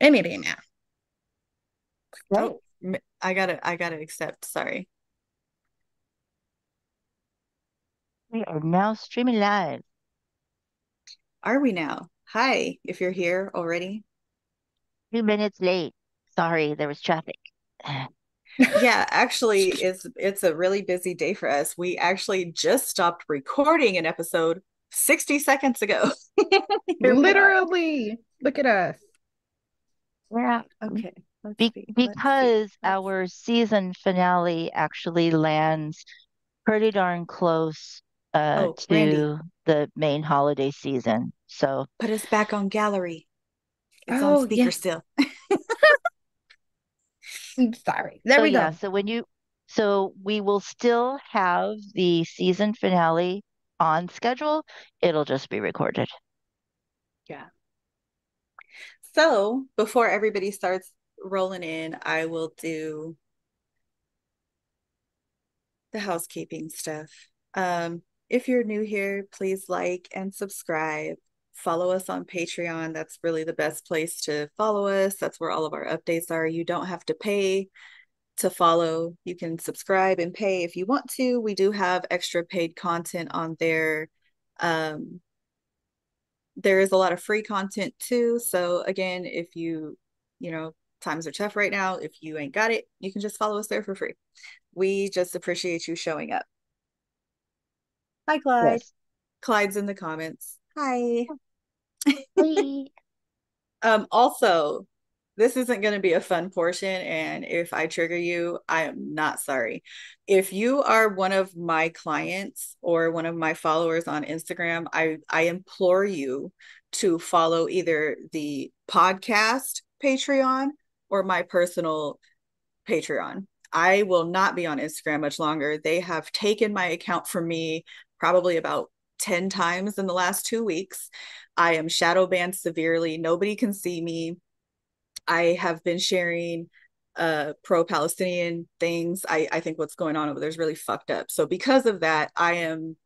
Any day now. Oh, I gotta, I gotta accept. Sorry. We are now streaming live. Are we now? Hi, if you're here already. Two minutes late. Sorry, there was traffic. yeah, actually, it's it's a really busy day for us. We actually just stopped recording an episode 60 seconds ago. Literally. Look at us. Yeah. Okay. Be- because our season finale actually lands pretty darn close uh, oh, to Randy. the main holiday season. So put us back on gallery. It's oh, on speaker yeah. still. Sorry. There so, we go. Yeah, so when you so we will still have the season finale on schedule. It'll just be recorded. Yeah. So before everybody starts rolling in, I will do the housekeeping stuff. Um, if you're new here, please like and subscribe. Follow us on Patreon. That's really the best place to follow us. That's where all of our updates are. You don't have to pay to follow. You can subscribe and pay if you want to. We do have extra paid content on there. Um, there is a lot of free content too. So again, if you, you know, times are tough right now, if you ain't got it, you can just follow us there for free. We just appreciate you showing up. Hi, Clyde. Yes. Clyde's in the comments. Hi. Hi. um, also, this isn't going to be a fun portion. And if I trigger you, I am not sorry. If you are one of my clients or one of my followers on Instagram, I, I implore you to follow either the podcast Patreon or my personal Patreon. I will not be on Instagram much longer. They have taken my account from me probably about 10 times in the last two weeks. I am shadow banned severely. Nobody can see me. I have been sharing uh pro-Palestinian things. I I think what's going on over there is really fucked up. So because of that, I am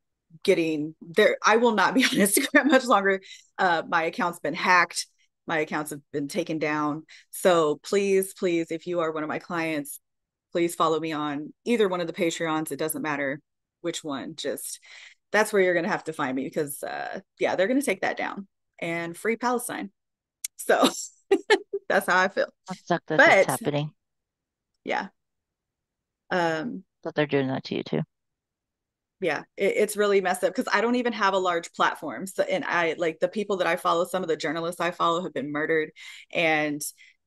getting there. I will not be on Instagram much longer. Uh my account's been hacked. My accounts have been taken down. So please, please, if you are one of my clients, please follow me on either one of the Patreons. It doesn't matter which one. Just that's where you're gonna have to find me because uh yeah, they're gonna take that down and free Palestine. So That's how I feel. That sucks that but, happening. Yeah. Um, but they're doing that to you too. Yeah, it, it's really messed up because I don't even have a large platform. So, and I like the people that I follow, some of the journalists I follow have been murdered. And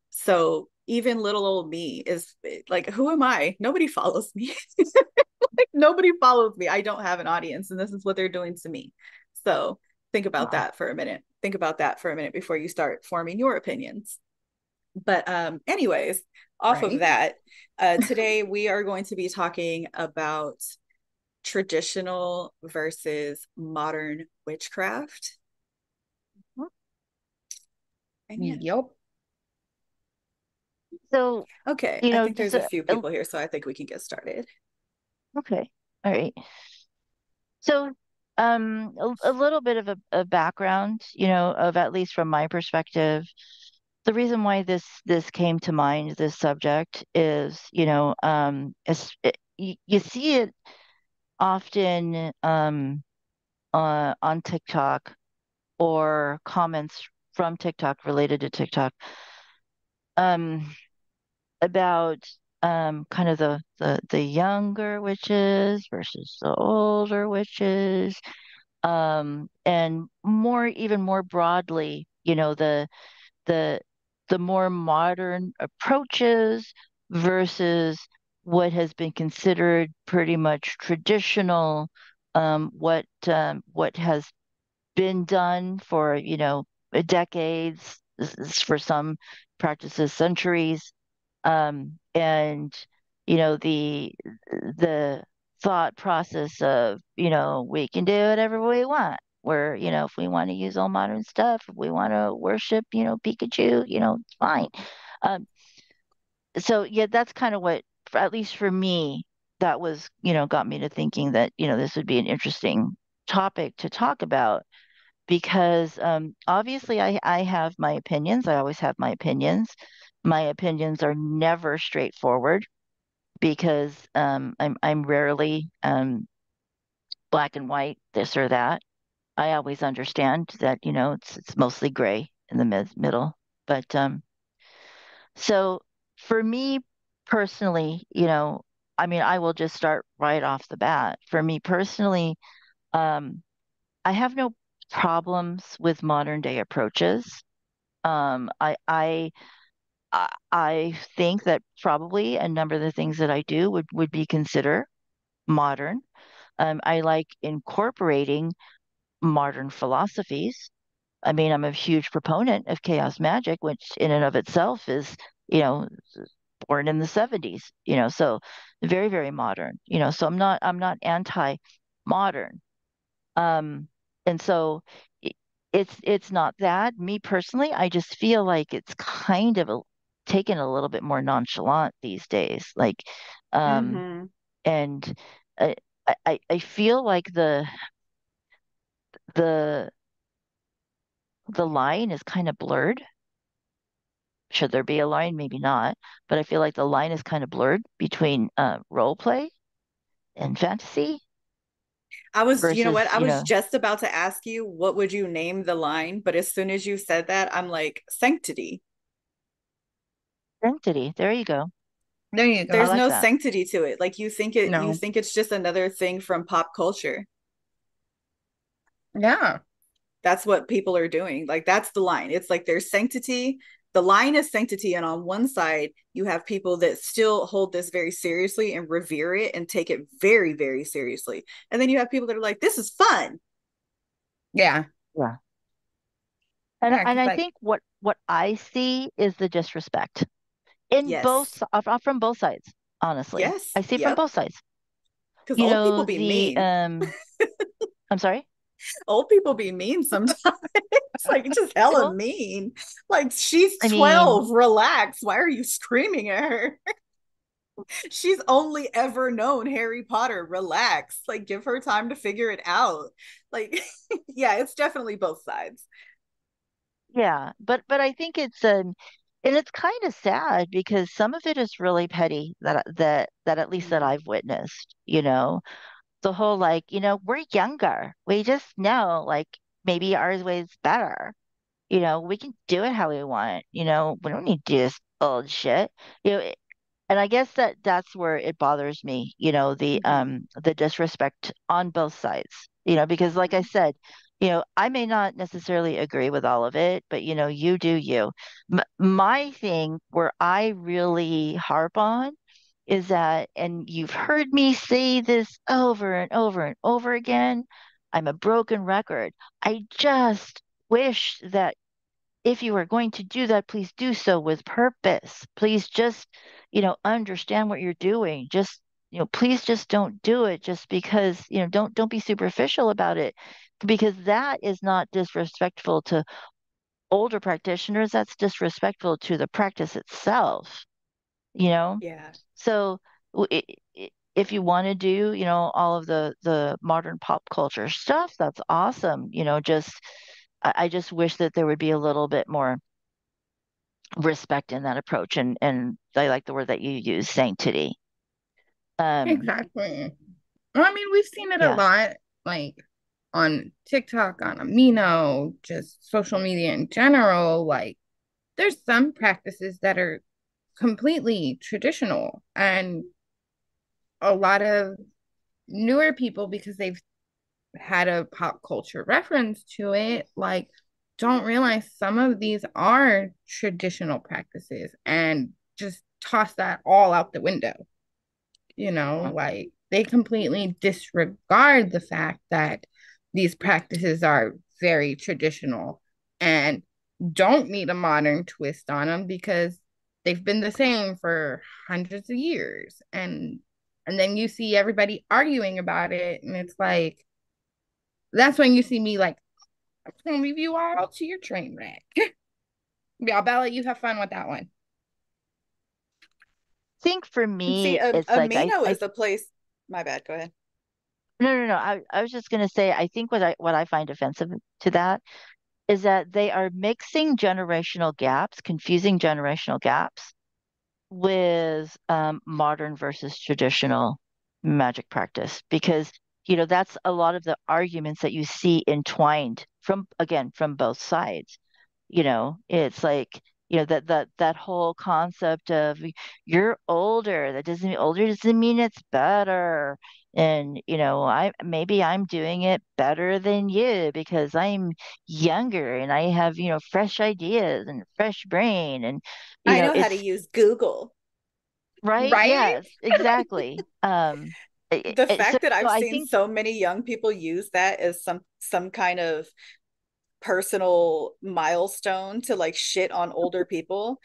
so even little old me is like, who am I? Nobody follows me. like nobody follows me. I don't have an audience, and this is what they're doing to me. So think about wow. that for a minute. Think about that for a minute before you start forming your opinions. But um, anyways, off right. of that, uh, today we are going to be talking about traditional versus modern witchcraft. Mm-hmm. And yeah. Yep. So okay, you know, I think there's a, a few people here, so I think we can get started. Okay. All right. So um a, a little bit of a, a background, you know, of at least from my perspective. The reason why this this came to mind, this subject, is you know, um, it, you, you see it often um, uh, on TikTok or comments from TikTok related to TikTok um, about um, kind of the, the the younger witches versus the older witches, um, and more even more broadly, you know, the the the more modern approaches versus what has been considered pretty much traditional, um, what um, what has been done for you know decades, for some practices centuries, um, and you know the the thought process of you know we can do whatever we want where you know if we want to use all modern stuff if we want to worship you know pikachu you know it's fine um, so yeah that's kind of what at least for me that was you know got me to thinking that you know this would be an interesting topic to talk about because um, obviously I, I have my opinions. I always have my opinions. My opinions are never straightforward because um, I'm I'm rarely um, black and white, this or that. I always understand that you know it's it's mostly gray in the mid middle, but um, so for me personally, you know, I mean, I will just start right off the bat. For me personally, um, I have no problems with modern day approaches. Um, I, I, I think that probably a number of the things that I do would, would be considered modern. Um, I like incorporating modern philosophies. I mean, I'm a huge proponent of chaos magic, which in and of itself is, you know, born in the 70s, you know, so very, very modern, you know, so I'm not, I'm not anti-modern. Um, and so it's, it's not that. Me personally, I just feel like it's kind of a, taken a little bit more nonchalant these days. Like, um, mm-hmm. and I, I, I feel like the, the, the line is kind of blurred should there be a line? Maybe not. But I feel like the line is kind of blurred between uh, role play and fantasy. I was, versus, you know what? I was know, just about to ask you, what would you name the line? But as soon as you said that, I'm like, sanctity. Sanctity. There you go. There you go. There's like no that. sanctity to it. Like you think it, no. you think it's just another thing from pop culture. Yeah. That's what people are doing. Like that's the line. It's like there's sanctity the line is sanctity and on one side you have people that still hold this very seriously and revere it and take it very very seriously and then you have people that are like this is fun yeah yeah and, yeah, and i like, think what what i see is the disrespect in yes. both from both sides honestly yes i see yep. from both sides because old know, people be the, mean um i'm sorry old people be mean sometimes. like just hella mean. Like she's I 12, mean, relax. Why are you screaming at her? she's only ever known Harry Potter. Relax. Like give her time to figure it out. Like yeah, it's definitely both sides. Yeah, but but I think it's um and it's kind of sad because some of it is really petty that that that at least that mm-hmm. I've witnessed, you know the whole like, you know, we're younger. We just know like maybe ours way's better. You know, we can do it how we want. You know, we don't need to do this old shit. You know, and I guess that that's where it bothers me. You know, the mm-hmm. um the disrespect on both sides. You know, because like I said, you know, I may not necessarily agree with all of it, but you know, you do you. M- my thing where I really harp on is that, and you've heard me say this over and over and over again, I'm a broken record. I just wish that if you are going to do that, please do so with purpose. Please just, you know, understand what you're doing. Just, you know, please just don't do it just because, you know, don't don't be superficial about it because that is not disrespectful to older practitioners. That's disrespectful to the practice itself. You know? Yeah. So if you want to do, you know, all of the the modern pop culture stuff, that's awesome. You know, just I just wish that there would be a little bit more respect in that approach and and I like the word that you use, sanctity. Um, exactly. Well, I mean, we've seen it yeah. a lot, like on TikTok, on Amino, just social media in general. Like, there's some practices that are completely traditional and a lot of newer people because they've had a pop culture reference to it like don't realize some of these are traditional practices and just toss that all out the window you know like they completely disregard the fact that these practices are very traditional and don't need a modern twist on them because they've been the same for hundreds of years. And and then you see everybody arguing about it and it's like that's when you see me like i'm gonna leave you all to your train wreck. Yeah bela you have fun with that one. I think for me see, a, it's Amino like I, is I, a place my bad go ahead No, no, no. I, I was just going to say, I think what I what I find offensive to that is that they are mixing generational gaps, confusing generational gaps with um, modern versus traditional magic practice because you know that's a lot of the arguments that you see entwined from again from both sides you know it's like you know that that that whole concept of you're older that doesn't mean older doesn't mean it's better and you know i maybe i'm doing it better than you because i'm younger and i have you know fresh ideas and fresh brain and i know, know how to use google. Right? Right? Yes exactly. Um the fact so, that i've so seen think... so many young people use that as some some kind of personal milestone to like shit on older people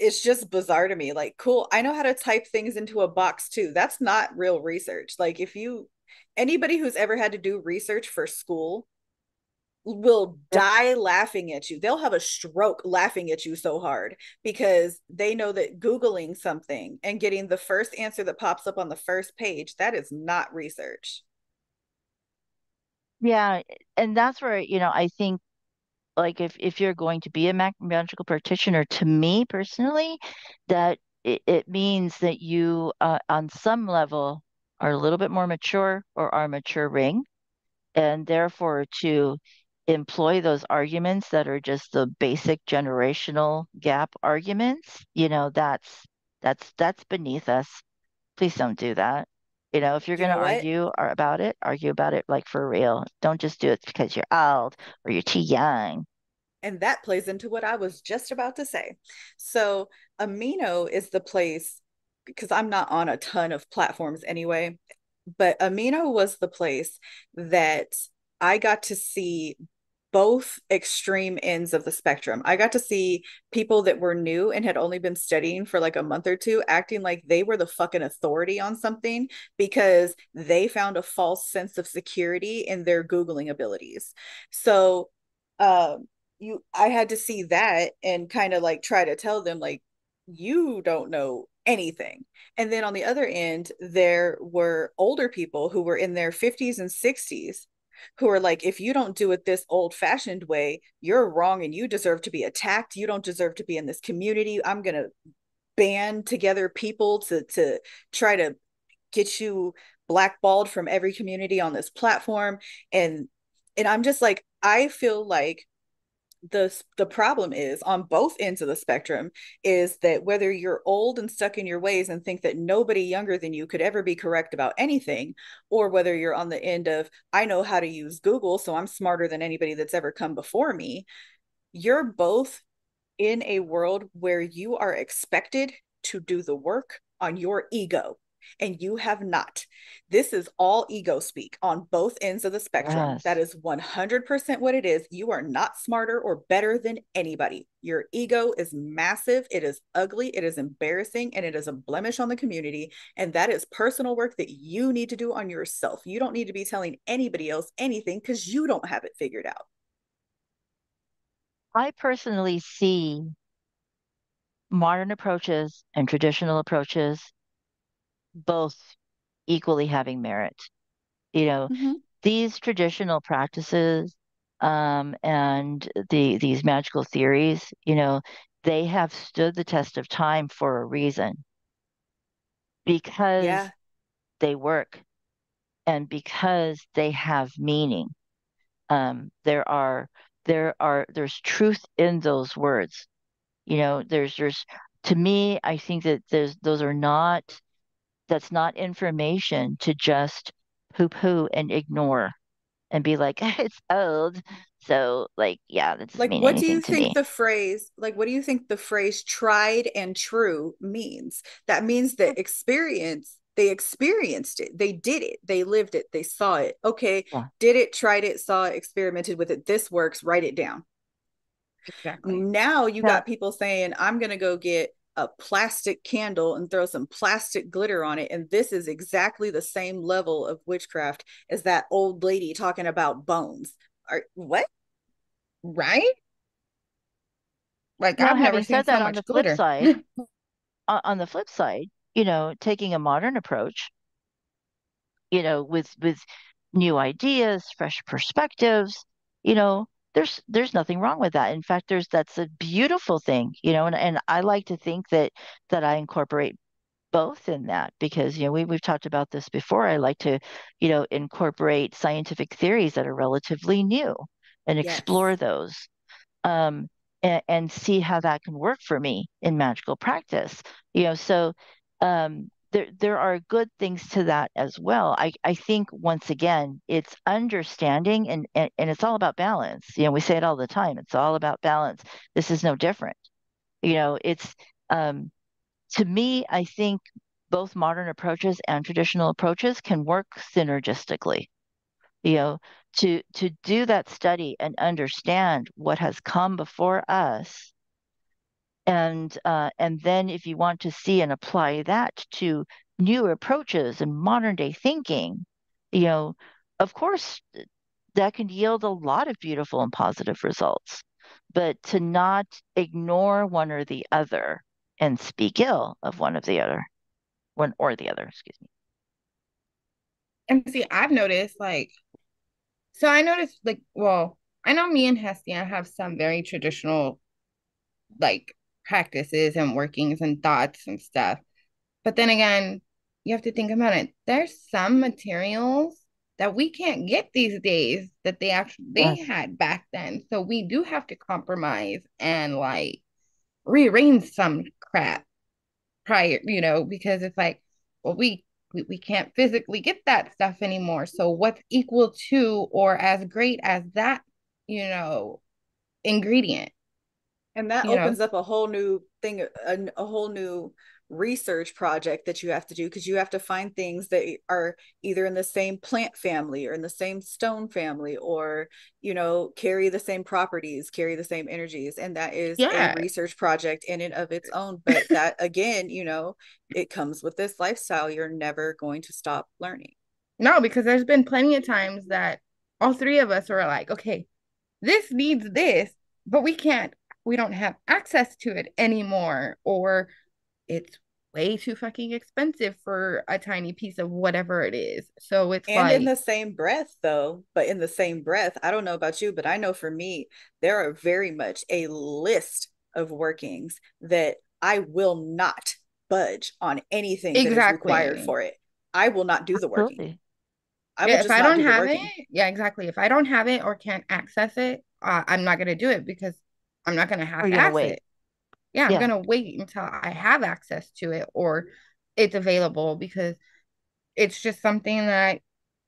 it's just bizarre to me like cool i know how to type things into a box too that's not real research like if you anybody who's ever had to do research for school will die laughing at you they'll have a stroke laughing at you so hard because they know that googling something and getting the first answer that pops up on the first page that is not research. Yeah, and that's where, you know, I think like if if you're going to be a magical practitioner, to me personally, that it, it means that you uh, on some level are a little bit more mature or are maturing, and therefore to employ those arguments that are just the basic generational gap arguments, you know, that's that's that's beneath us. Please don't do that. You know, if you're going to argue about it, argue about it like for real. Don't just do it because you're old or you're too young. And that plays into what I was just about to say. So, Amino is the place because I'm not on a ton of platforms anyway, but Amino was the place that I got to see both extreme ends of the spectrum. I got to see people that were new and had only been studying for like a month or two acting like they were the fucking authority on something because they found a false sense of security in their googling abilities. So, um you I had to see that and kind of like try to tell them like you don't know anything. And then on the other end, there were older people who were in their 50s and 60s who are like, if you don't do it this old fashioned way, you're wrong and you deserve to be attacked. You don't deserve to be in this community. I'm going to band together people to, to try to get you blackballed from every community on this platform. And, and I'm just like, I feel like the the problem is on both ends of the spectrum is that whether you're old and stuck in your ways and think that nobody younger than you could ever be correct about anything or whether you're on the end of I know how to use Google so I'm smarter than anybody that's ever come before me you're both in a world where you are expected to do the work on your ego and you have not. This is all ego speak on both ends of the spectrum. Yes. That is 100% what it is. You are not smarter or better than anybody. Your ego is massive, it is ugly, it is embarrassing, and it is a blemish on the community. And that is personal work that you need to do on yourself. You don't need to be telling anybody else anything because you don't have it figured out. I personally see modern approaches and traditional approaches both equally having merit. You know, mm-hmm. these traditional practices um, and the these magical theories, you know, they have stood the test of time for a reason because yeah. they work and because they have meaning. Um, there are there are there's truth in those words. You know, there's there's to me, I think that there's those are not that's not information to just poo poo and ignore and be like, it's old. So, like, yeah, that's like, what do you think the phrase, like, what do you think the phrase tried and true means? That means that experience, they experienced it, they did it, they lived it, they saw it. Okay, yeah. did it, tried it, saw it, experimented with it. This works, write it down. Exactly. Now you yeah. got people saying, I'm going to go get a plastic candle and throw some plastic glitter on it. And this is exactly the same level of witchcraft as that old lady talking about bones. Are what? Right? Like now, I've never seen so on the glitter. flip side, on the flip side, you know, taking a modern approach, you know, with with new ideas, fresh perspectives, you know, there's there's nothing wrong with that. In fact, there's that's a beautiful thing, you know, and, and I like to think that that I incorporate both in that because you know we we've talked about this before. I like to, you know, incorporate scientific theories that are relatively new and yes. explore those. Um, and, and, see how that can work for me in magical practice. You know, so um, there there are good things to that as well. I, I think once again, it's understanding and, and, and it's all about balance. You know, we say it all the time. It's all about balance. This is no different. You know, it's um, to me, I think both modern approaches and traditional approaches can work synergistically. You know, to to do that study and understand what has come before us and uh, and then if you want to see and apply that to new approaches and modern day thinking you know of course that can yield a lot of beautiful and positive results. But to not ignore one or the other and speak ill of one of the other one or the other excuse me. And see i've noticed like so i noticed like well i know me and hestia have some very traditional like practices and workings and thoughts and stuff. But then again, you have to think about it. There's some materials that we can't get these days that they actually they yes. had back then. So we do have to compromise and like rearrange some crap prior, you know, because it's like, well, we we, we can't physically get that stuff anymore. So what's equal to or as great as that, you know, ingredient? And that opens know? up a whole new thing a, a whole new research project that you have to do because you have to find things that are either in the same plant family or in the same stone family or you know carry the same properties carry the same energies. And that is yeah. a research project in and of its own. But that again you know it comes with this lifestyle. You're never going to stop learning. No because there's been plenty of times that all three of us were like okay this needs this but we can't we don't have access to it anymore or it's way too fucking expensive for a tiny piece of whatever it is. So it's and like in the same breath though, but in the same breath, I don't know about you, but I know for me, there are very much a list of workings that I will not budge on anything exactly. that is required for it. I will not do the working. I yeah, if I don't do have it, yeah, exactly. If I don't have it or can't access it, uh, I'm not going to do it because I'm not going to have access. Wait. It. Yeah, I'm yeah. going to wait until I have access to it or it's available because it's just something that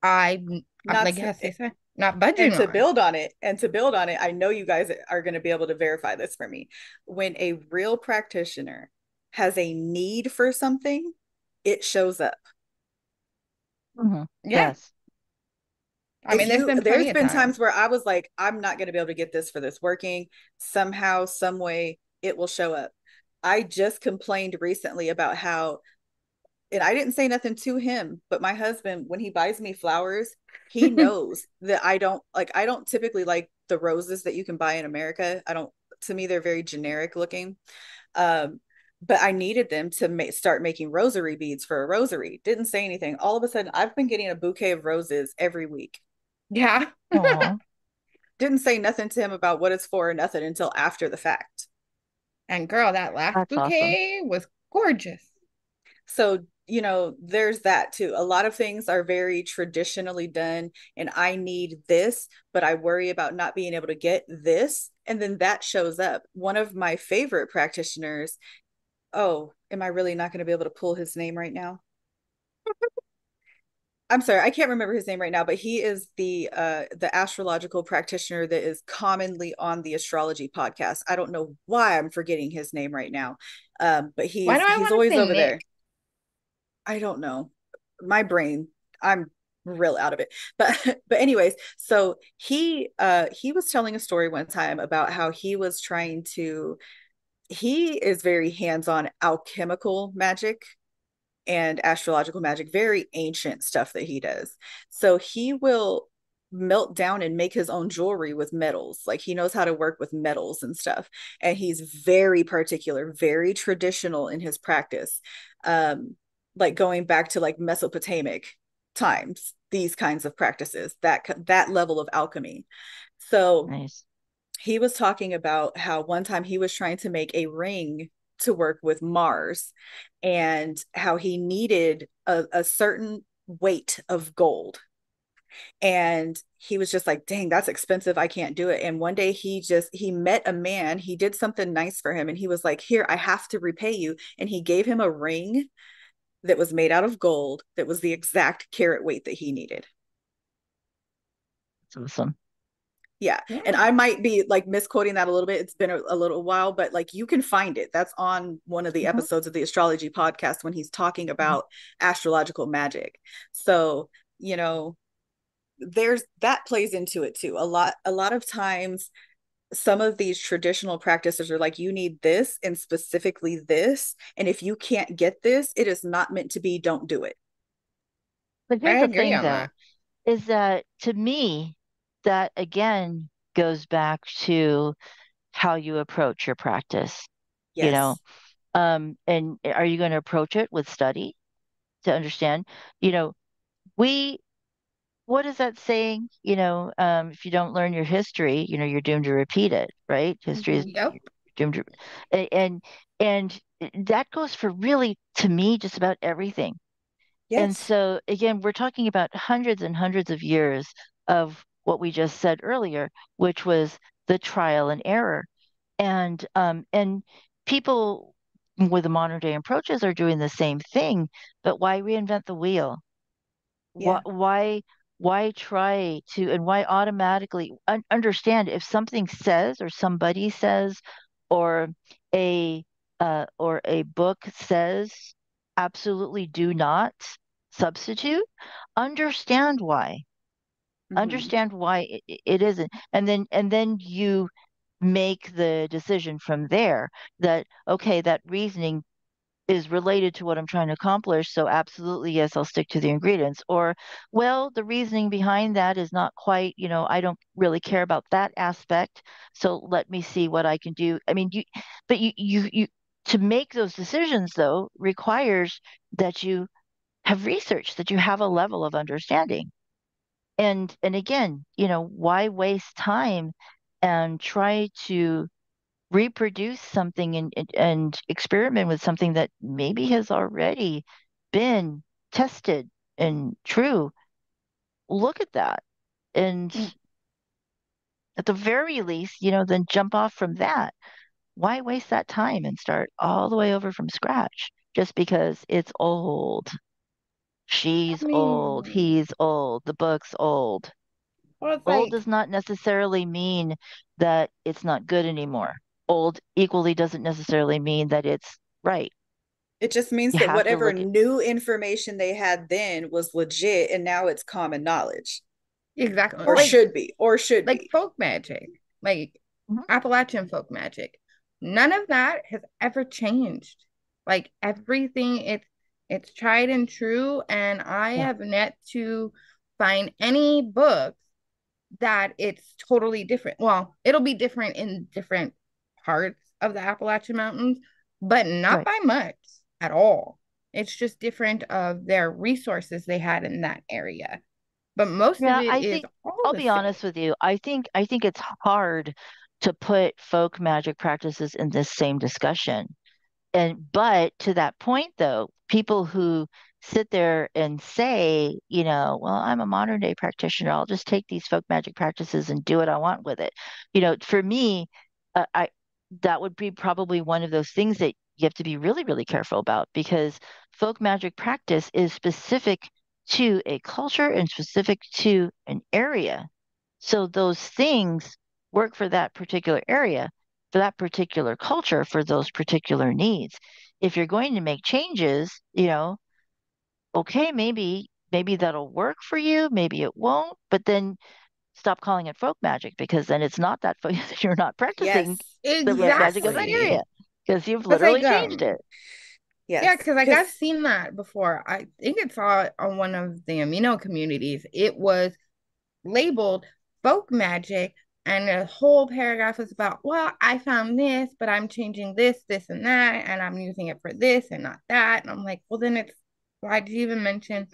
I not like to, say, not budgeting and to on. build on it and to build on it. I know you guys are going to be able to verify this for me. When a real practitioner has a need for something, it shows up. Mm-hmm. Yeah. Yes. I mean, there's you, been there's been times. times where I was like, I'm not going to be able to get this for this working. Somehow, some way, it will show up. I just complained recently about how, and I didn't say nothing to him, but my husband, when he buys me flowers, he knows that I don't like. I don't typically like the roses that you can buy in America. I don't. To me, they're very generic looking. Um, but I needed them to ma- start making rosary beads for a rosary. Didn't say anything. All of a sudden, I've been getting a bouquet of roses every week. Yeah. Didn't say nothing to him about what it's for or nothing until after the fact. And girl, that last That's bouquet awesome. was gorgeous. So, you know, there's that too. A lot of things are very traditionally done, and I need this, but I worry about not being able to get this. And then that shows up. One of my favorite practitioners, oh, am I really not going to be able to pull his name right now? I'm sorry, I can't remember his name right now, but he is the uh the astrological practitioner that is commonly on the astrology podcast. I don't know why I'm forgetting his name right now. Um, but he's he's always over Nick? there. I don't know. My brain, I'm real out of it. But but anyways, so he uh he was telling a story one time about how he was trying to he is very hands-on alchemical magic and astrological magic, very ancient stuff that he does. So he will melt down and make his own jewelry with metals. Like he knows how to work with metals and stuff. And he's very particular, very traditional in his practice. Um, like going back to like Mesopotamic times these kinds of practices that that level of alchemy so nice. he was talking about how one time he was trying to make a ring to work with mars and how he needed a, a certain weight of gold. And he was just like dang that's expensive. I can't do it. And one day he just he met a man. He did something nice for him and he was like here i have to repay you. And he gave him a ring that was made out of gold that was the exact carat weight that he needed. That's awesome yeah. yeah. And I might be like misquoting that a little bit. It's been a, a, little while, but like you can find it. That's on one of the mm-hmm. episodes of the astrology podcast when he's talking mm-hmm. about mm-hmm. astrological magic. So, you know, there's that plays into it too. A lot a lot of times some of these traditional practices are like you need this and specifically this and if you can't get this it is not meant to be don't do it but here's I the thing though that. is that to me that again goes back to how you approach your practice yes. you know um and are you going to approach it with study to understand you know we what is that saying? You know, um, if you don't learn your history, you know, you're doomed to repeat it, right? History is yep. doomed to, and and that goes for really to me just about everything. Yes. And so again, we're talking about hundreds and hundreds of years of what we just said earlier, which was the trial and error, and um, and people with the modern day approaches are doing the same thing, but why reinvent the wheel? Yeah. Why, why why try to and why automatically un- understand if something says or somebody says or a uh, or a book says absolutely do not substitute understand why mm-hmm. understand why it, it isn't and then and then you make the decision from there that okay that reasoning is related to what I'm trying to accomplish. So, absolutely, yes, I'll stick to the ingredients. Or, well, the reasoning behind that is not quite, you know, I don't really care about that aspect. So, let me see what I can do. I mean, you, but you, you, you, to make those decisions, though, requires that you have research, that you have a level of understanding. And, and again, you know, why waste time and try to reproduce something and, and experiment with something that maybe has already been tested and true? Look at that and mm. at the very least you know then jump off from that. Why waste that time and start all the way over from scratch just because it's old she's I mean, old he's old the book's old old like... does not necessarily mean that it's not good anymore old equally doesn't necessarily mean that it's right. It just means you that whatever new information they had then was legit and now it's common knowledge. Exactly. Or like, should be, or should like be. folk magic, like mm-hmm. Appalachian folk magic. None of that has ever changed. Like everything it's it's tried and true and I yeah. have yet to find any books that it's totally different. Well, it'll be different in different parts of the Appalachian Mountains, but not right. by much at all. It's just different of their resources they had in that area. But most yeah, of it I is think, I'll be same. honest with you. I think I think it's hard to put folk magic practices in this same discussion. And but to that point though, people who sit there and say, you know, well, I'm a modern day practitioner. I'll just take these folk magic practices and do what I want with it. You know, for me, uh, I that would be probably one of those things that you have to be really, really careful about because folk magic practice is specific to a culture and specific to an area. So those things work for that particular area, for that particular culture, for those particular needs. If you're going to make changes, you know, okay, maybe maybe that'll work for you, maybe it won't, but then stop calling it folk magic because then it's not that folk, you're not practicing yes, the magic of that area because you've literally like, changed um, it. Yes. Yeah, because like I've seen that before. I think it's on on one of the amino communities. It was labeled folk magic, and the whole paragraph was about, well, I found this, but I'm changing this, this, and that, and I'm using it for this and not that. And I'm like, well, then it's why did you even mention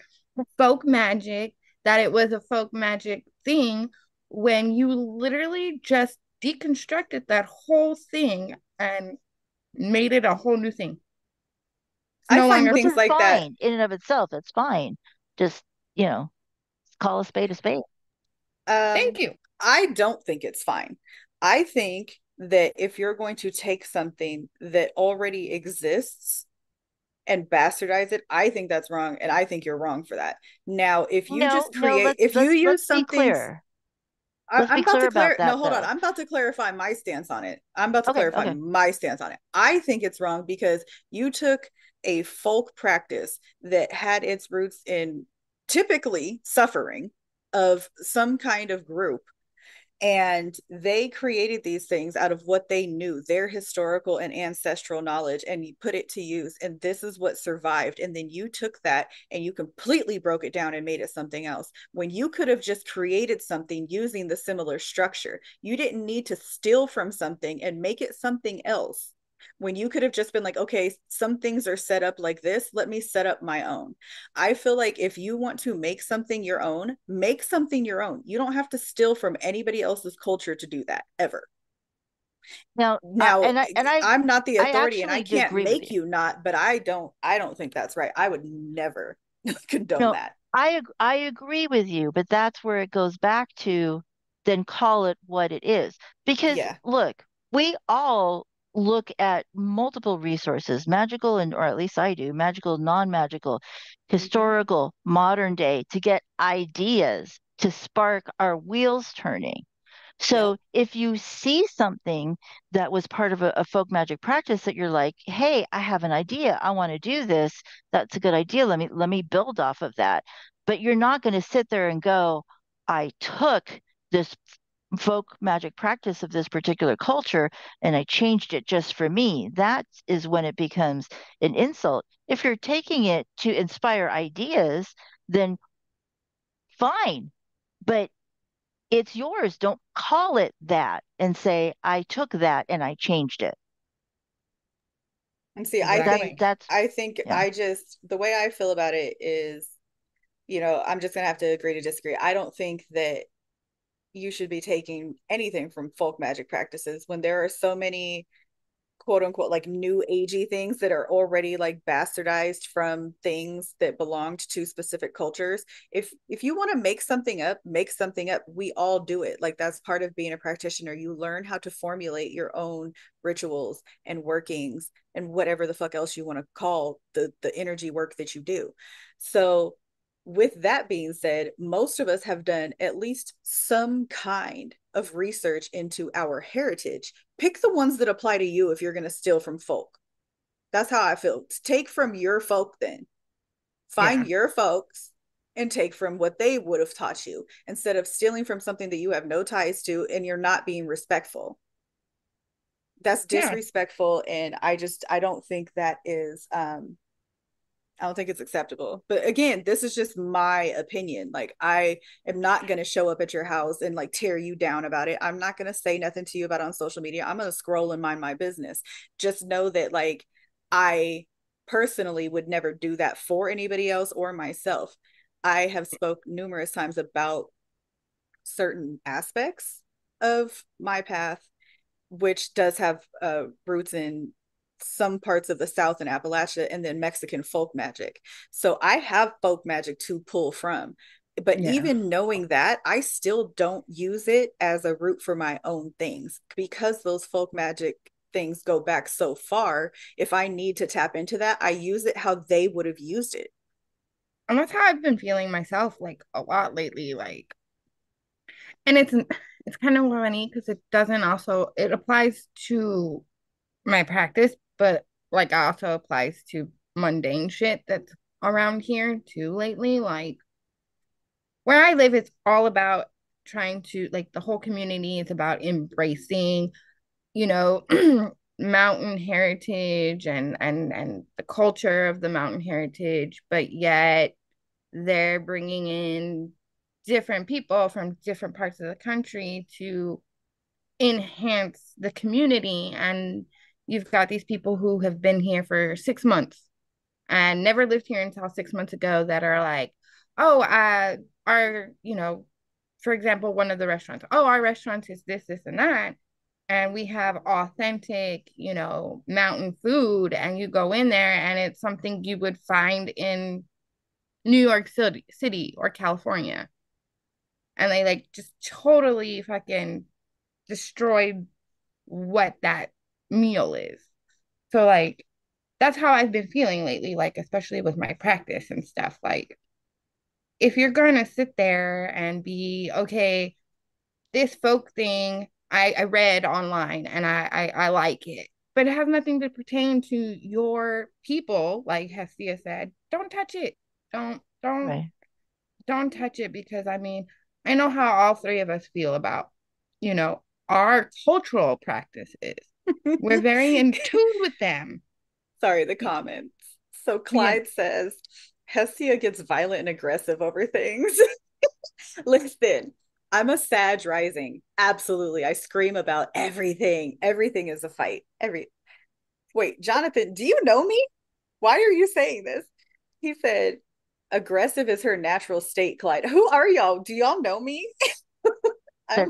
folk magic, that it was a folk magic thing when you literally just deconstructed that whole thing and made it a whole new thing. No I find things like that in and of itself. It's fine. Just you know, call a spade a spade. Um, Thank you. I don't think it's fine. I think that if you're going to take something that already exists and bastardize it, I think that's wrong, and I think you're wrong for that. Now, if you no, just create, no, if you use something, I, am about to clarify. No, hold though. on. I'm about to clarify my stance on it. I'm about to okay, clarify okay. my stance on it. I think it's wrong because you took a folk practice that had its roots in typically suffering of some kind of group and they created these things out of what they knew their historical and ancestral knowledge and you put it to use and this is what survived. And then you took that and you completely broke it down and made it something else. When you could have just created something using the similar structure you didn't need to steal from something and make it something else when you could have just been like, okay, some things are set up like this. Let me set up my own. I feel like if you want to make something your own, make something your own. You don't have to steal from anybody else's culture to do that ever. Now, now, and I, and I, am not the authority, I and I can't make you. you. not. But I don't, I don't think that's right. I would never condone no, that. I I agree with you, but that's where it goes back to. Then call it what it is, because yeah. look, we all look at multiple resources, magical and or at least I do, magical, non-magical, mm-hmm. historical, modern day to get ideas to spark our wheels turning. So if you see something that was part of a, a, folk magic practice that you're like, hey, I have an idea, I want to do this, that's a good idea. Let me let me build off of that. But you're not going to sit there and go, I took this folk magic practice of this particular culture and I changed it just for me, that is when it becomes an insult. If you're taking it to inspire ideas, then fine, but it's yours. Don't call it that and say, I took that and I changed it. And see, I that's, think that's I think yeah. I just the way I feel about it is, you know, I'm just gonna have to agree to disagree. I don't think that you should be taking anything from folk magic practices when there are so many quote unquote like new agey things that are already like bastardized from things that belonged to specific cultures. If if you want to make something up make something up. We all do it. Like that's part of being a practitioner. You learn how to formulate your own rituals and workings and whatever the fuck else you want to call the the energy work that you do. So with that being said, most of us have done at least some kind of research into our heritage. Pick the ones that apply to you if you're going to steal from folk. That's how I feel. Take from your folk then. Find yeah. your folks and take from what they would have taught you instead of stealing from something that you have no ties to and you're not being respectful. That's disrespectful yeah. and I just I don't think that is um I don't think it's acceptable. But again, this is just my opinion. Like I am not going to show up at your house and like tear you down about it. I'm not going to say nothing to you about on social media. I'm going to scroll and mind my business. Just know that like I personally would never do that for anybody else or myself. I have spoke numerous times about certain aspects of my path which does have uh, roots in some parts of the South and Appalachia and then Mexican folk magic. So I have folk magic to pull from. But yeah. even knowing that, I still don't use it as a root for my own things because those folk magic things go back so far. If I need to tap into that, I use it how they would have used it. And that's how I've been feeling myself like a lot lately. Like, and it's it's kind of funny because it doesn't also it applies to my practice, but like also applies to mundane shit that's around here too lately. Like where I live, it's all about trying to like the whole community is about embracing, you know, mountain heritage and and and the culture of the mountain heritage, but yet they're bringing in different people from different parts of the country to enhance the community and you've got these people who have been here for six months and never lived here until six months ago that are like, oh, uh, our, you know, for example, one of the restaurants, oh, our restaurant is this, this, and that. And we have authentic, you know, mountain food. And you go in there and it's something you would find in New York City, City or California. And they like just totally fucking destroyed what that meal is. So like that's how I've been feeling lately, like especially with my practice and stuff. Like if you're gonna sit there and be okay, this folk thing I, I read online and I, I I like it, but it has nothing to pertain to your people, like Hestia said. Don't touch it. Don't don't right. don't touch it because I mean I know how all three of us feel about, you know, our cultural practices. We're very in tune with them. Sorry, the comments. So Clyde yeah. says Hestia gets violent and aggressive over things. Listen, I'm a Sag rising. Absolutely. I scream about everything. Everything is a fight. Every wait, Jonathan, do you know me? Why are you saying this? He said, aggressive is her natural state, Clyde. Who are y'all? Do y'all know me?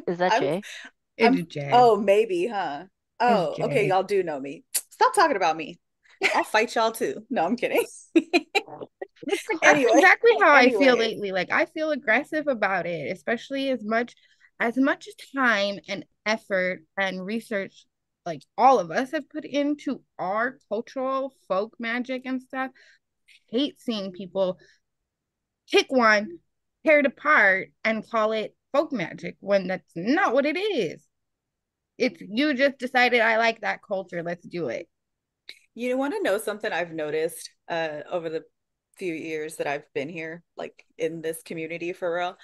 is that Jay? I'm, Jay. Oh, maybe, huh? Oh, okay. Y'all do know me. Stop talking about me. I'll fight y'all too. No, I'm kidding. anyway, exactly how anyway. I feel lately. Like I feel aggressive about it, especially as much as much time and effort and research like all of us have put into our cultural folk magic and stuff. I hate seeing people pick one, tear it apart, and call it folk magic when that's not what it is. It's you just decided I like that culture. Let's do it. You want to know something I've noticed uh, over the few years that I've been here, like in this community for real.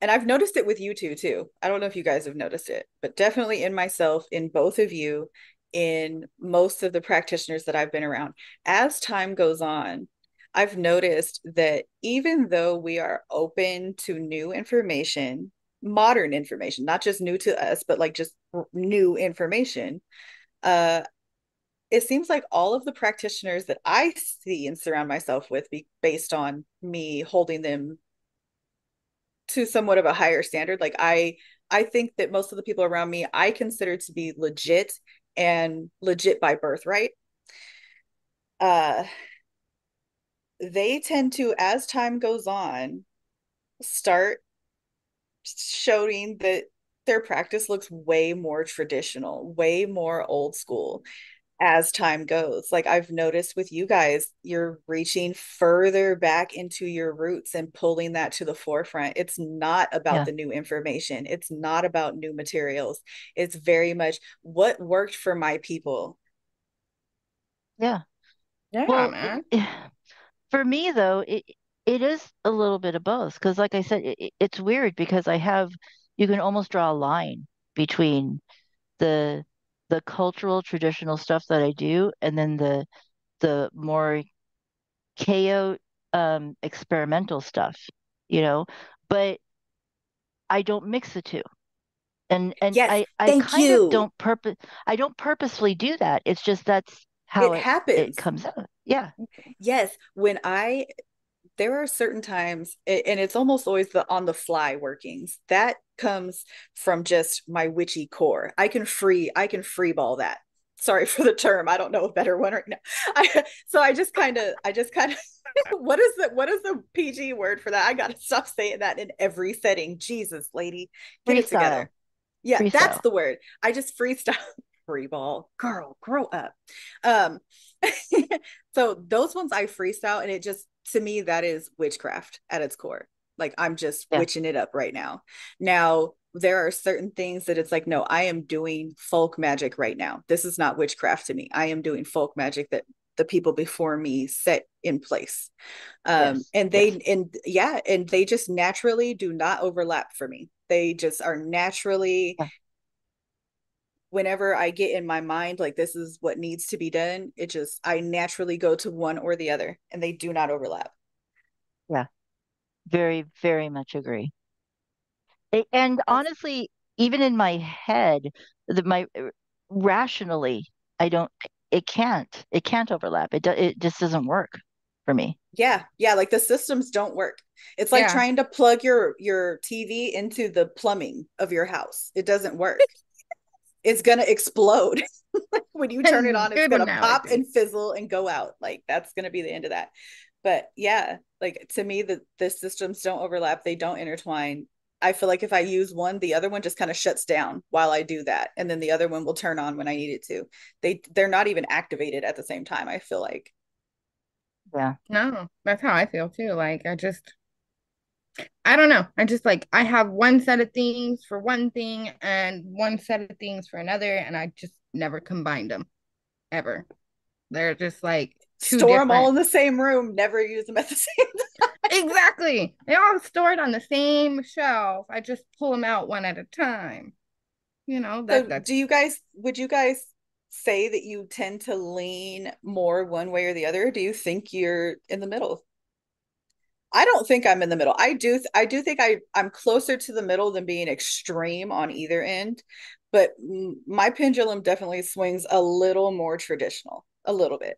And I've noticed it with you two too. I don't know if you guys have noticed it, but definitely in myself, in both of you, in most of the practitioners that I've been around. As time goes on, I've noticed that even though we are open to new information, modern information, not just new to us, but like just new information, uh, it seems like all of the practitioners that I see and surround myself with, be based on me holding them to somewhat of a higher standard. Like I, I think that most of the people around me, I consider to be legit and legit by birthright. Uh, they tend to, as time goes on, start showing that their practice looks way more traditional, way more old school as time goes. Like I've noticed with you guys, you're reaching further back into your roots and pulling that to the forefront. It's not about yeah. the new information, it's not about new materials. It's very much what worked for my people. Yeah. Yeah, well, man. For me though, it it is a little bit of both because like I said, it, it's weird because I have you can almost draw a line between the the cultural traditional stuff that I do and then the the more KO um, experimental stuff, you know, but I don't mix the two. And and yes, I, I kind you. of don't purpose I don't purposely do that. It's just that's how it, it happens. It comes out. Yeah. Yes. When I there are certain times and it's almost always the on the fly workings that comes from just my witchy core. I can free i can free ball that. Sorry for the term. I don't know a better one right now. I, so i just kind of i just kind of what is the what is the pg word for that? I gotta stop saying that in every setting. Jesus lady get freestyle. it together. Yeah freestyle. that's the word. I just freestyle. Free ball girl grow up. Um so those ones i freestyle and it just to me that is witchcraft at its core like i'm just yeah. witching it up right now now there are certain things that it's like no i am doing folk magic right now this is not witchcraft to me i am doing folk magic that the people before me set in place um yes. and they yes. and yeah and they just naturally do not overlap for me they just are naturally yeah. whenever i get in my mind like this is what needs to be done it just i naturally go to one or the other and they do not overlap yeah very, very much agree. And honestly, even in my head, the, my uh, rationally, I don't. It can't. It can't overlap. It do, it just doesn't work. for me. Yeah, yeah, like the systems don't work. It's like yeah. trying to plug your your TV into the plumbing of your house. It doesn't work. it's gonna explode when you turn it on. It's gonna pop and fizzle and go out. Like that's gonna be the end of that. But yeah, like to me, the the systems don't overlap. They don't intertwine. I feel like if I use one, the other one just kind of shuts down while I do that, and then the other one will turn on when I need it to. They they're not even activated at the same time. I feel like. Yeah. No, that's how I feel too. Like I just I don't know. I just like I have one set of things for one thing and one set of things for another, and I just never combined them ever. They're just like store different. them all in the same room, never use them at the same time. exactly. They all stored on the same shelf. I just pull them out one at a time. You know, that, so do you guys would you guys say that you tend to lean more one way or the other? do you think you're in the middle? I don't think I'm in the middle. I do I do think I I'm closer to the middle than being extreme on either end, but my pendulum definitely swings a little more traditional, a little bit.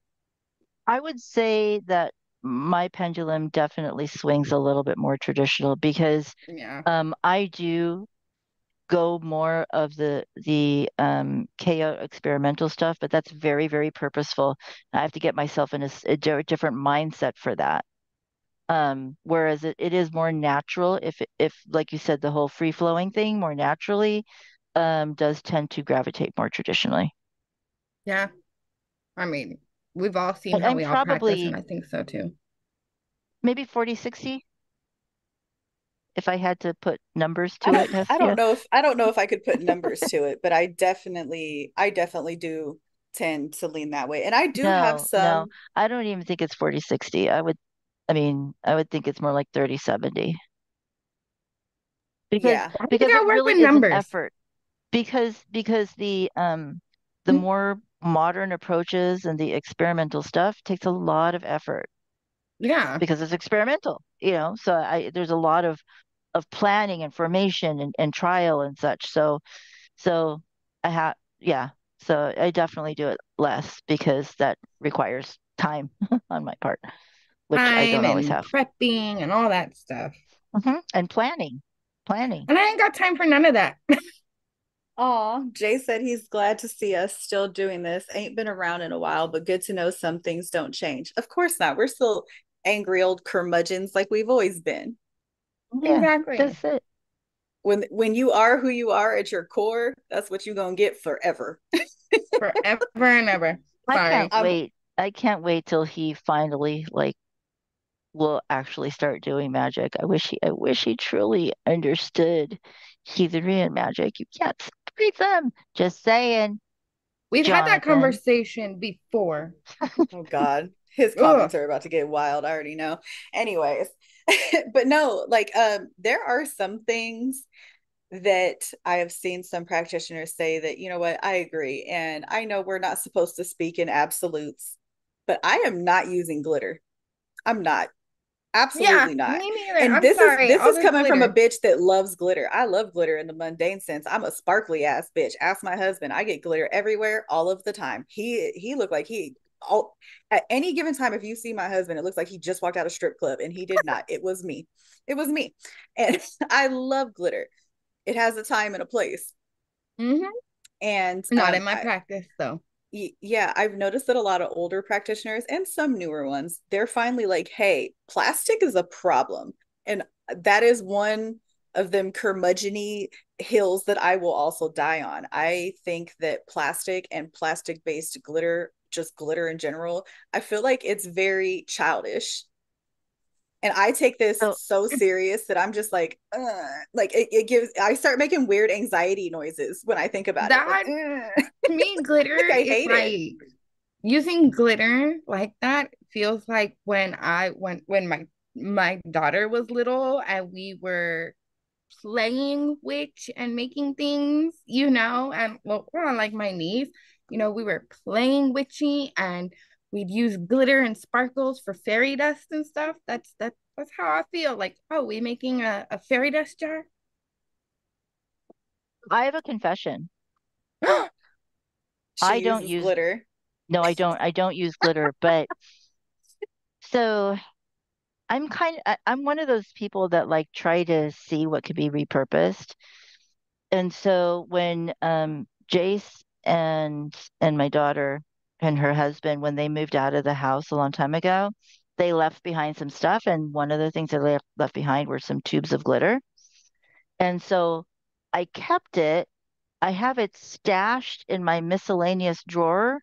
I would say that my pendulum definitely swings a little bit more traditional because yeah. um I do go more of the the um KO experimental stuff, but that's very very purposeful. I have to get myself in a, a different mindset for that um whereas it, it is more natural if if like you said the whole free flowing thing more naturally um does tend to gravitate more traditionally yeah i mean we've all seen how I'm we all practice and i think so too maybe 40 60 if i had to put numbers to I it i don't yeah. know if i don't know if i could put numbers to it but i definitely i definitely do tend to lean that way and i do no, have some no, i don't even think it's 40 60 i would I mean, I would think it's more like 30 70. Because yeah. because it really is numbers. an effort. Because because the um the mm-hmm. more modern approaches and the experimental stuff takes a lot of effort. Yeah. Because it's experimental, you know. So I there's a lot of of planning and formation and, and trial and such. So so I have yeah. So I definitely do it less because that requires time on my part which I don't always have. Prepping and all that stuff. Mm-hmm. And planning. Planning. And I ain't got time for none of that. Oh, Jay said he's glad to see us still doing this. Ain't been around in a while, but good to know some things don't change. Of course not. We're still angry old curmudgeons like we've always been. Yeah, exactly. That's it. When when you are who you are at your core, that's what you're gonna get forever. forever and ever. Sorry. I can't um, wait. I can't wait till he finally like will actually start doing magic. I wish he I wish he truly understood heathenry and magic. You can't separate them. Just saying. We've Jonathan. had that conversation before. oh God. His comments Ugh. are about to get wild. I already know. Anyways. but no, like um there are some things that I have seen some practitioners say that, you know what, I agree. And I know we're not supposed to speak in absolutes, but I am not using glitter. I'm not. Absolutely yeah, not. Me neither. And I'm this sorry. is this is coming glitter. from a bitch that loves glitter. I love glitter in the mundane sense. I'm a sparkly ass bitch. Ask my husband. I get glitter everywhere, all of the time. He he looked like he all at any given time. If you see my husband, it looks like he just walked out of strip club, and he did not. it was me. It was me. And I love glitter. It has a time and a place. Mm-hmm. And not um, in my I, practice though yeah, I've noticed that a lot of older practitioners and some newer ones, they're finally like, hey, plastic is a problem. And uh, that is one of them curmudgeony hills that I will also die on. I think that plastic and plastic based glitter, just glitter in general, I feel like it's very childish and I take this oh. so serious that I'm just like, like it, it, gives. I start making weird anxiety noises when I think about that, it. Like, to me, glitter like I hate like it. using glitter like that feels like when I when when my my daughter was little and we were playing witch and making things, you know, and well, like my niece, you know, we were playing witchy and we'd use glitter and sparkles for fairy dust and stuff. That's that's that's how I feel. Like, oh, we making a, a fairy dust jar? I have a confession. I don't use glitter. No, I don't. I don't use glitter, but So I'm kind of I'm one of those people that like try to see what could be repurposed. And so when um Jace and and my daughter and her husband when they moved out of the house a long time ago, they left behind some stuff and one of the things that they left, behind were some tubes of glitter. And so I kept it. I have it stashed in my miscellaneous drawer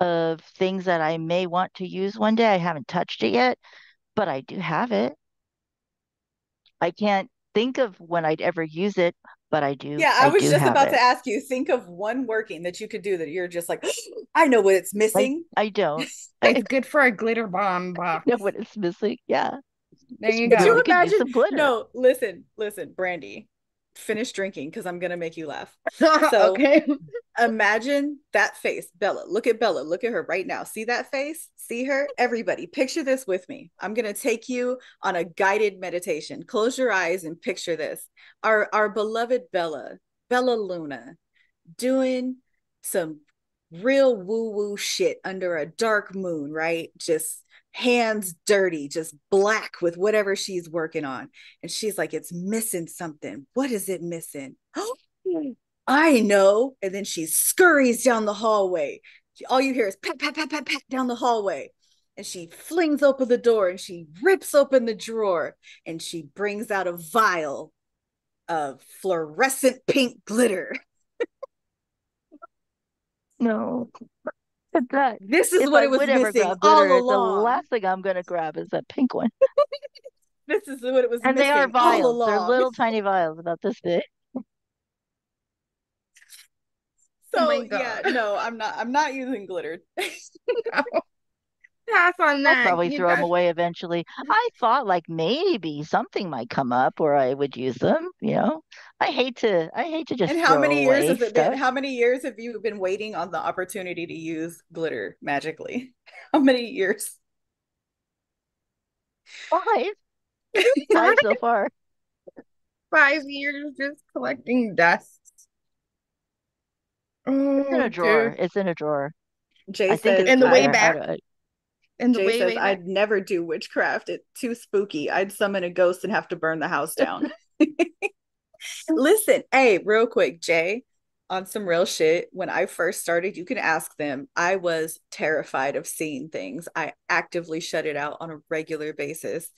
of things that I may want to use one day. I haven't touched it yet, but I do have it. I can't think of when I'd ever use it, but I do. Yeah, I, I was just about it. to ask you. Think of one working that you could do that you're just like, I know what it's missing. I, I don't. it's good for a glitter bomb box. I know what it's missing. Yeah. There you go. Could you imagine? No, listen, listen, Brandi finish drinking because I'm gonna make you laugh. So okay. imagine that face, Bela. Look at Bela. Look at her right now. See that face? See her? Everybody, picture this with me. I'm gonna take you on a guided meditation. Close your eyes and picture this. Our our beloved Bela, Bela Luna, doing some real woo-woo shit under a dark moon, right? Just hands dirty, just black with whatever she's working on. And she's like, it's missing something. What is it missing? Oh, I know. And then she scurries down the hallway. All you hear is pat, pat, pat, pat, pat down the hallway. And she flings open the door and she rips open the drawer and she brings out a vial of fluorescent pink glitter. no that. This is what I it was missing all glitter, along. The last thing I'm going to grab is that pink one. this is what it was missing and they are vials. They're little tiny vials about this big. So oh yeah, no, I'm not. I'm not using glitter. no pass on that. I'll probably you throw guys... them away eventually. I thought like maybe something might come up where I would use them. You know, I hate to. I hate to just. And how many years has it been? How many years have you been waiting on the opportunity to use glitter magically? How many years? Five. Five so far. Five years just collecting dust. Oh, it's in a drawer. Dude. It's in a drawer. Jason, says, in the way back. And Jay says, I'd never do witchcraft. It's too spooky. I'd summon a ghost and have to burn the house down. Listen, hey, real quick, Jay, on some real shit, when I first started, you can ask them. I was terrified of seeing things. I actively shut it out on a regular basis.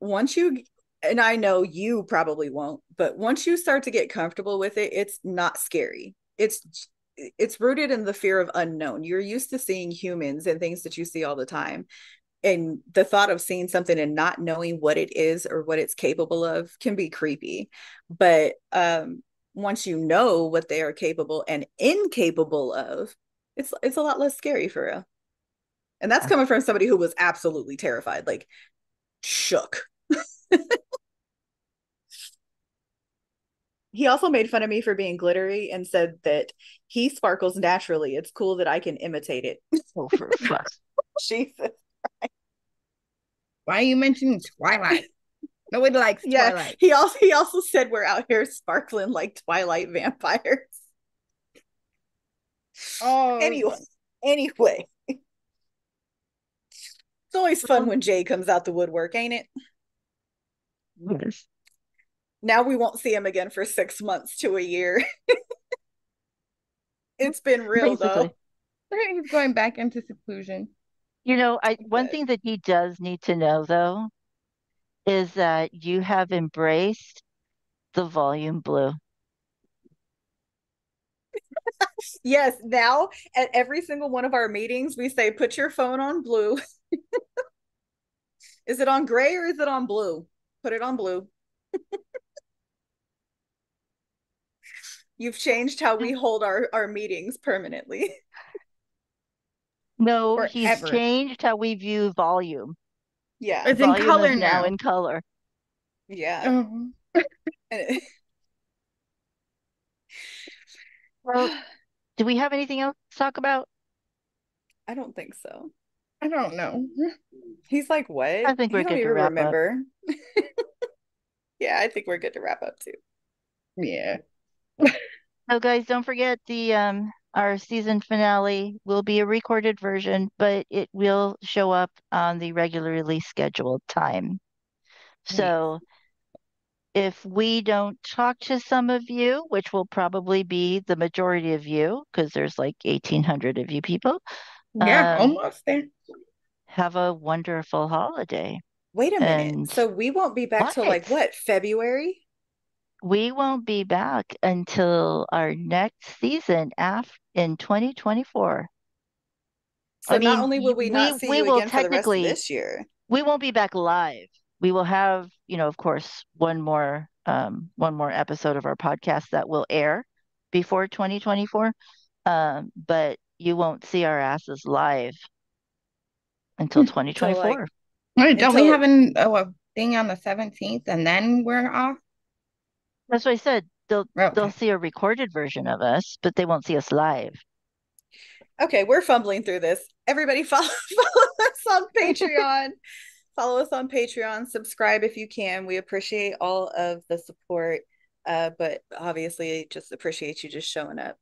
Once you, and I know you probably won't, but once you start to get comfortable with it, it's not scary. It's it's rooted in the fear of unknown. You're used to seeing humans and things that you see all the time. And the thought of seeing something and not knowing what it is or what it's capable of can be creepy. But um, once you know what they are capable and incapable of, it's it's a lot less scary for real. And that's coming from somebody who was absolutely terrified, like shook. he also made fun of me for being glittery and said that he sparkles naturally. It's cool that I can imitate it. Oh, for fuck. Jesus. Why are you mentioning Twilight? Nobody likes yeah, Twilight. He also he also said we're out here sparkling like Twilight vampires. Oh anyway. Anyway. It's always fun oh. when Jay comes out the woodwork, ain't it? Yes now we won't see him again for six months to a year. it's been real Basically. though. He's going back into seclusion. You know, I one thing that he does need to know though is that you have embraced the volume blue. yes, now at every single one of our meetings, we say, put your phone on blue. is it on gray or is it on blue? Put it on blue. You've changed how we hold our, our meetings permanently. No, Forever. he's changed how we view volume. Yeah. It's volume in color now. now. in color. Yeah. Uh-huh. well, do we have anything else to talk about? I don't think so. I don't know. He's like, what? I think we're good to wrap remember. up. yeah, I think we're good to wrap up too. Yeah. So guys, don't forget the um our season finale will be a recorded version, but it will show up on the regularly scheduled time. So if we don't talk to some of you, which will probably be the majority of you, because there's like 1,800 of you people. Yeah, um, almost there. Have a wonderful holiday. Wait a minute. And so we won't be back till like what, February? We won't be back until our next season af- in 2024. So I not only will we, we not see we you again for the rest of this year, we won't be back live we will have, you know, of course, one more um, one more episode of our podcast that will air before 2024. Um, but you won't see our asses live until 2024. Hmm. So like, Wait, don't until... we have an, oh, a thing on the 17th and then we're off? That's what I said. They'll okay. they'll see a recorded version of us, but they won't see us live. Okay, we're fumbling through this. Everybody follow, follow us on Patreon follow us on Patreon, subscribe if you can. We appreciate all of the support, uh, but obviously just appreciate you just showing up.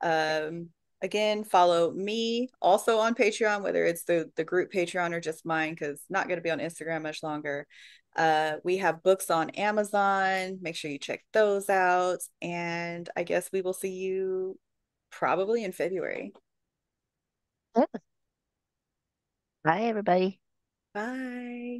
Um, again, follow me also on Patreon, whether it's the the group Patreon or just mine, because not going to be on Instagram much longer. Uh, we have books on Amazon. Make sure you check those out. And I guess we will see you probably in February. Bye, everybody. Bye.